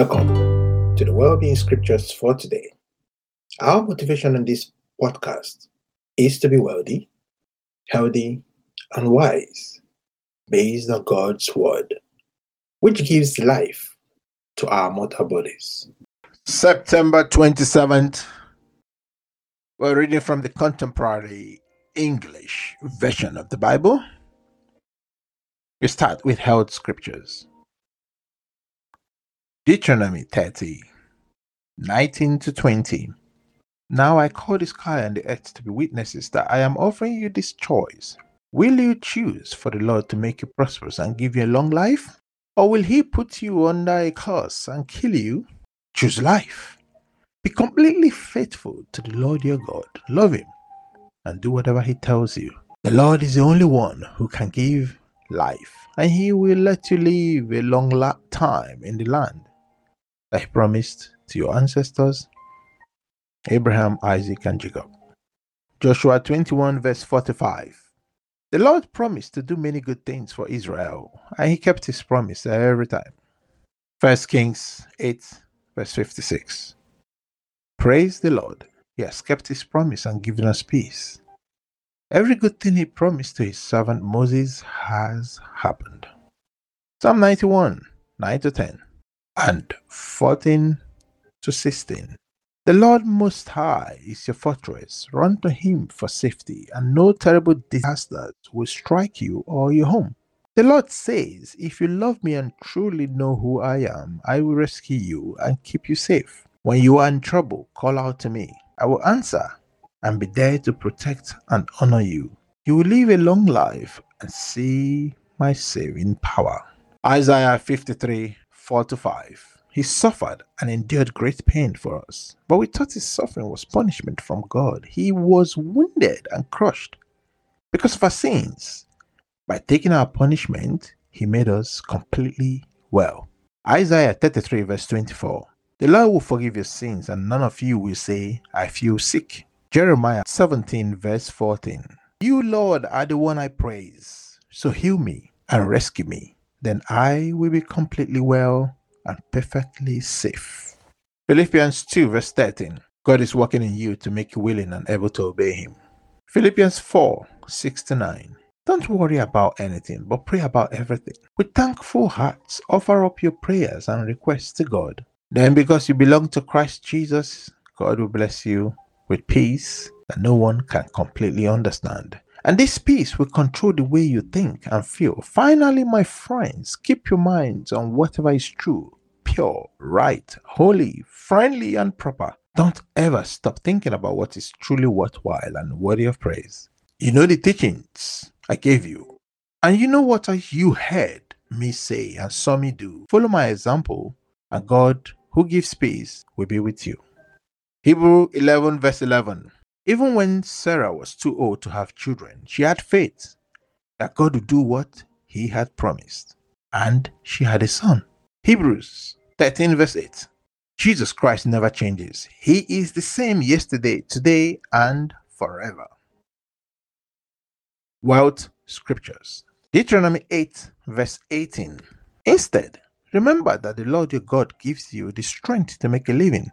Welcome to the Wellbeing Scriptures for today. Our motivation on this podcast is to be wealthy, healthy, and wise based on God's Word, which gives life to our mortal bodies. September 27th, we're reading from the contemporary English version of the Bible. We start with health scriptures. Deuteronomy 30, 19 to 20. Now I call the sky and the earth to be witnesses that I am offering you this choice. Will you choose for the Lord to make you prosperous and give you a long life? Or will he put you under a curse and kill you? Choose life. Be completely faithful to the Lord your God. Love him and do whatever he tells you. The Lord is the only one who can give life, and he will let you live a long time in the land he promised to your ancestors, Abraham, Isaac, and Jacob. Joshua 21, verse 45. The Lord promised to do many good things for Israel, and he kept his promise every time. 1 Kings 8, verse 56. Praise the Lord. He has kept his promise and given us peace. Every good thing he promised to his servant Moses has happened. Psalm 91, 9 to 10, and 14 to 16. The Lord Most High is your fortress. Run to him for safety, and no terrible disasters will strike you or your home. The Lord says, If you love me and truly know who I am, I will rescue you and keep you safe. When you are in trouble, call out to me. I will answer and be there to protect and honor you. You will live a long life and see my saving power. Isaiah 53 4 to 5. He suffered and endured great pain for us, but we thought his suffering was punishment from God. He was wounded and crushed because of our sins. By taking our punishment, he made us completely well. Isaiah 33, verse 24. The Lord will forgive your sins, and none of you will say, I feel sick. Jeremiah 17, verse 14. You, Lord, are the one I praise. So heal me and rescue me. Then I will be completely well and perfectly safe. Philippians 2, verse 13. God is working in you to make you willing and able to obey Him. Philippians 4, 6 to 9. Don't worry about anything, but pray about everything. With thankful hearts, offer up your prayers and requests to God. Then, because you belong to Christ Jesus, God will bless you with peace that no one can completely understand. And this peace will control the way you think and feel. Finally, my friends, keep your minds on whatever is true, pure, right, holy, friendly, and proper. Don't ever stop thinking about what is truly worthwhile and worthy of praise. You know the teachings I gave you, and you know what you heard me say and saw me do. Follow my example, and God, who gives peace, will be with you. Hebrew 11, verse 11. Even when Sarah was too old to have children, she had faith that God would do what he had promised, and she had a son. Hebrews 13, verse 8. Jesus Christ never changes. He is the same yesterday, today, and forever. Wealth Scriptures Deuteronomy 8, verse 18. Instead, remember that the Lord your God gives you the strength to make a living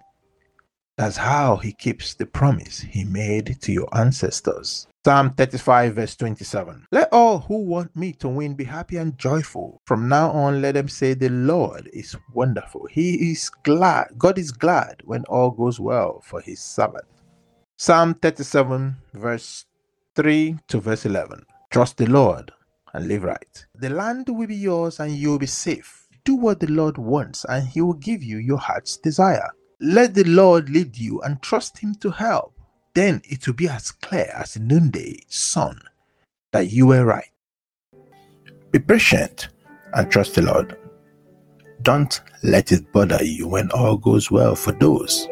that's how he keeps the promise he made to your ancestors. Psalm 35, verse 27. Let all who want me to win be happy and joyful. From now on, let them say, The Lord is wonderful. He is glad. God is glad when all goes well for his servant. Psalm 37, verse 3 to verse 11. Trust the Lord and live right. The land will be yours and you'll be safe. Do what the Lord wants and he will give you your heart's desire. Let the Lord lead you and trust Him to help. Then it will be as clear as the noonday sun that you were right. Be patient and trust the Lord. Don't let it bother you when all goes well for those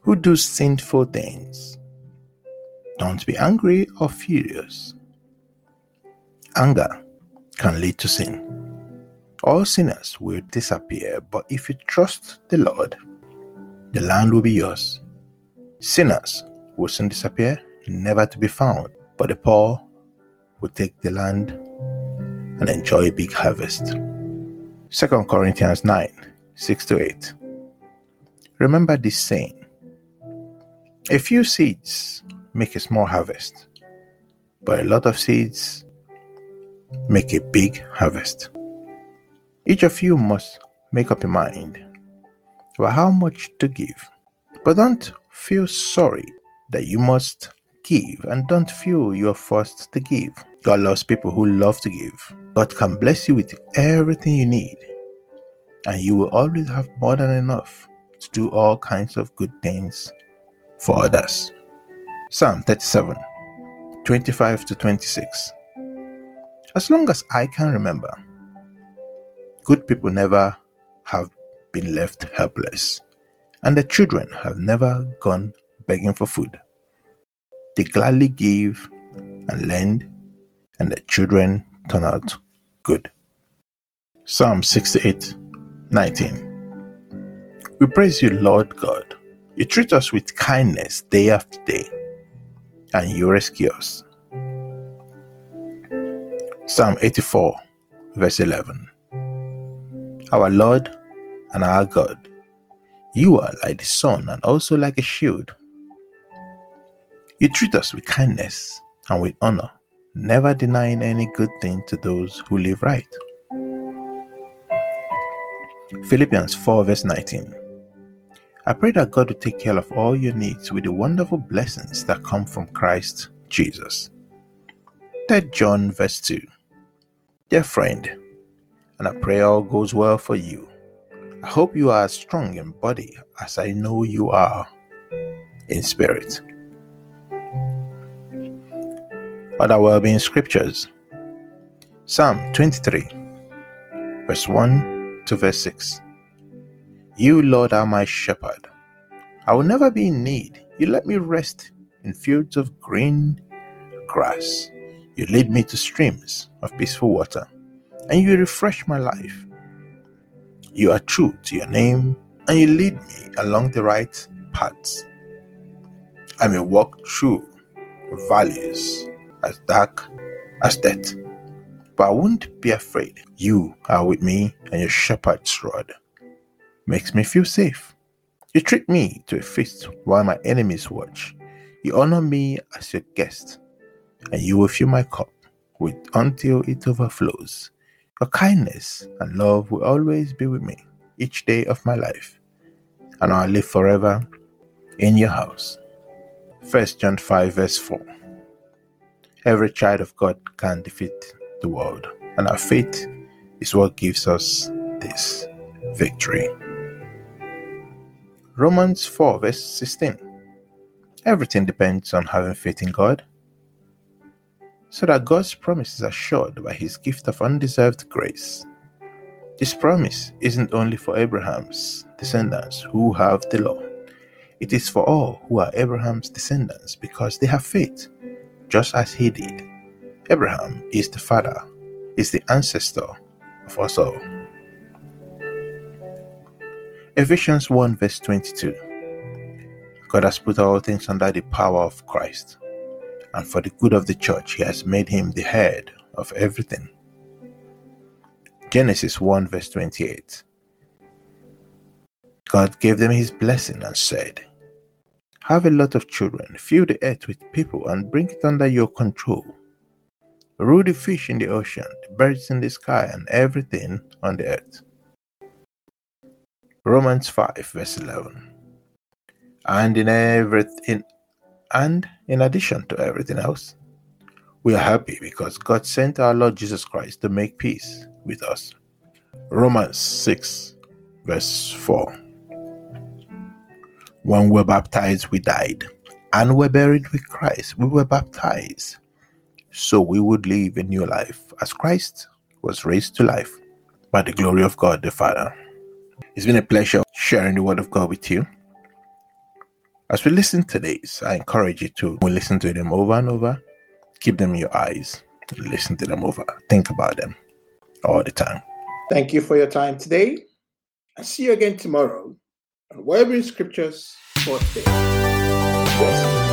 who do sinful things. Don't be angry or furious. Anger can lead to sin. All sinners will disappear, but if you trust the Lord, the land will be yours. Sinners will soon disappear, never to be found, but the poor will take the land and enjoy a big harvest. 2 Corinthians 9 6 to 8. Remember this saying A few seeds make a small harvest, but a lot of seeds make a big harvest. Each of you must make up your mind about how much to give, but don't feel sorry that you must give and don't feel you're forced to give. God loves people who love to give. God can bless you with everything you need, and you will always have more than enough to do all kinds of good things for others. Psalm 37 25 to 26. As long as I can remember, good people never have been left helpless, and the children have never gone begging for food. They gladly give and lend, and the children turn out good. Psalm 68 19. We praise you, Lord God. You treat us with kindness day after day, and you rescue us. Psalm 84, verse 11. Our Lord and our God, you are like the sun and also like a shield. You treat us with kindness and with honor, never denying any good thing to those who live right. Philippians 4, verse 19. I pray that God will take care of all your needs with the wonderful blessings that come from Christ Jesus. 3 John, verse 2. Dear friend, and I pray all goes well for you. I hope you are as strong in body as I know you are in spirit. Other well being scriptures Psalm 23, verse 1 to verse 6. You, Lord, are my shepherd. I will never be in need. You let me rest in fields of green grass. You lead me to streams of peaceful water, and you refresh my life. You are true to your name, and you lead me along the right paths. I may walk through valleys as dark as death, but I won't be afraid. You are with me, and your shepherd's rod makes me feel safe. You treat me to a feast while my enemies watch. You honor me as your guest, and you will fill my cup with until it overflows. Your kindness and love will always be with me each day of my life, and I'll live forever in your house. 1 John 5 verse 4. Every child of God can defeat the world, and our faith is what gives us this victory. Romans 4, verse 16. Everything depends on having faith in God, so that God's promise is assured by his gift of undeserved grace. This promise isn't only for Abraham's descendants who have the law, it is for all who are Abraham's descendants because they have faith, just as he did. Abraham is the father, is the ancestor of us all. Ephesians 1 verse 22. God has put all things under the power of Christ, and for the good of the church, He has made Him the head of everything. Genesis 1 verse 28. God gave them His blessing and said, Have a lot of children, fill the earth with people, and bring it under your control. Rule the fish in the ocean, the birds in the sky, and everything on the earth. Romans 5 verse 11. And in everything and in addition to everything else, we are happy because God sent our Lord Jesus Christ to make peace with us. Romans 6 verse 4. When we were baptized, we died, and were buried with Christ. We were baptized so we would live a new life as Christ was raised to life by the glory of God the Father. It's been a pleasure sharing the Word of God with you. As we listen to these, I encourage you to listen to them over and over. Keep them in your eyes. Listen to them over. Think about them all the time. Thank you for your time today. I'll see you again tomorrow on Wellbeing Scriptures for today.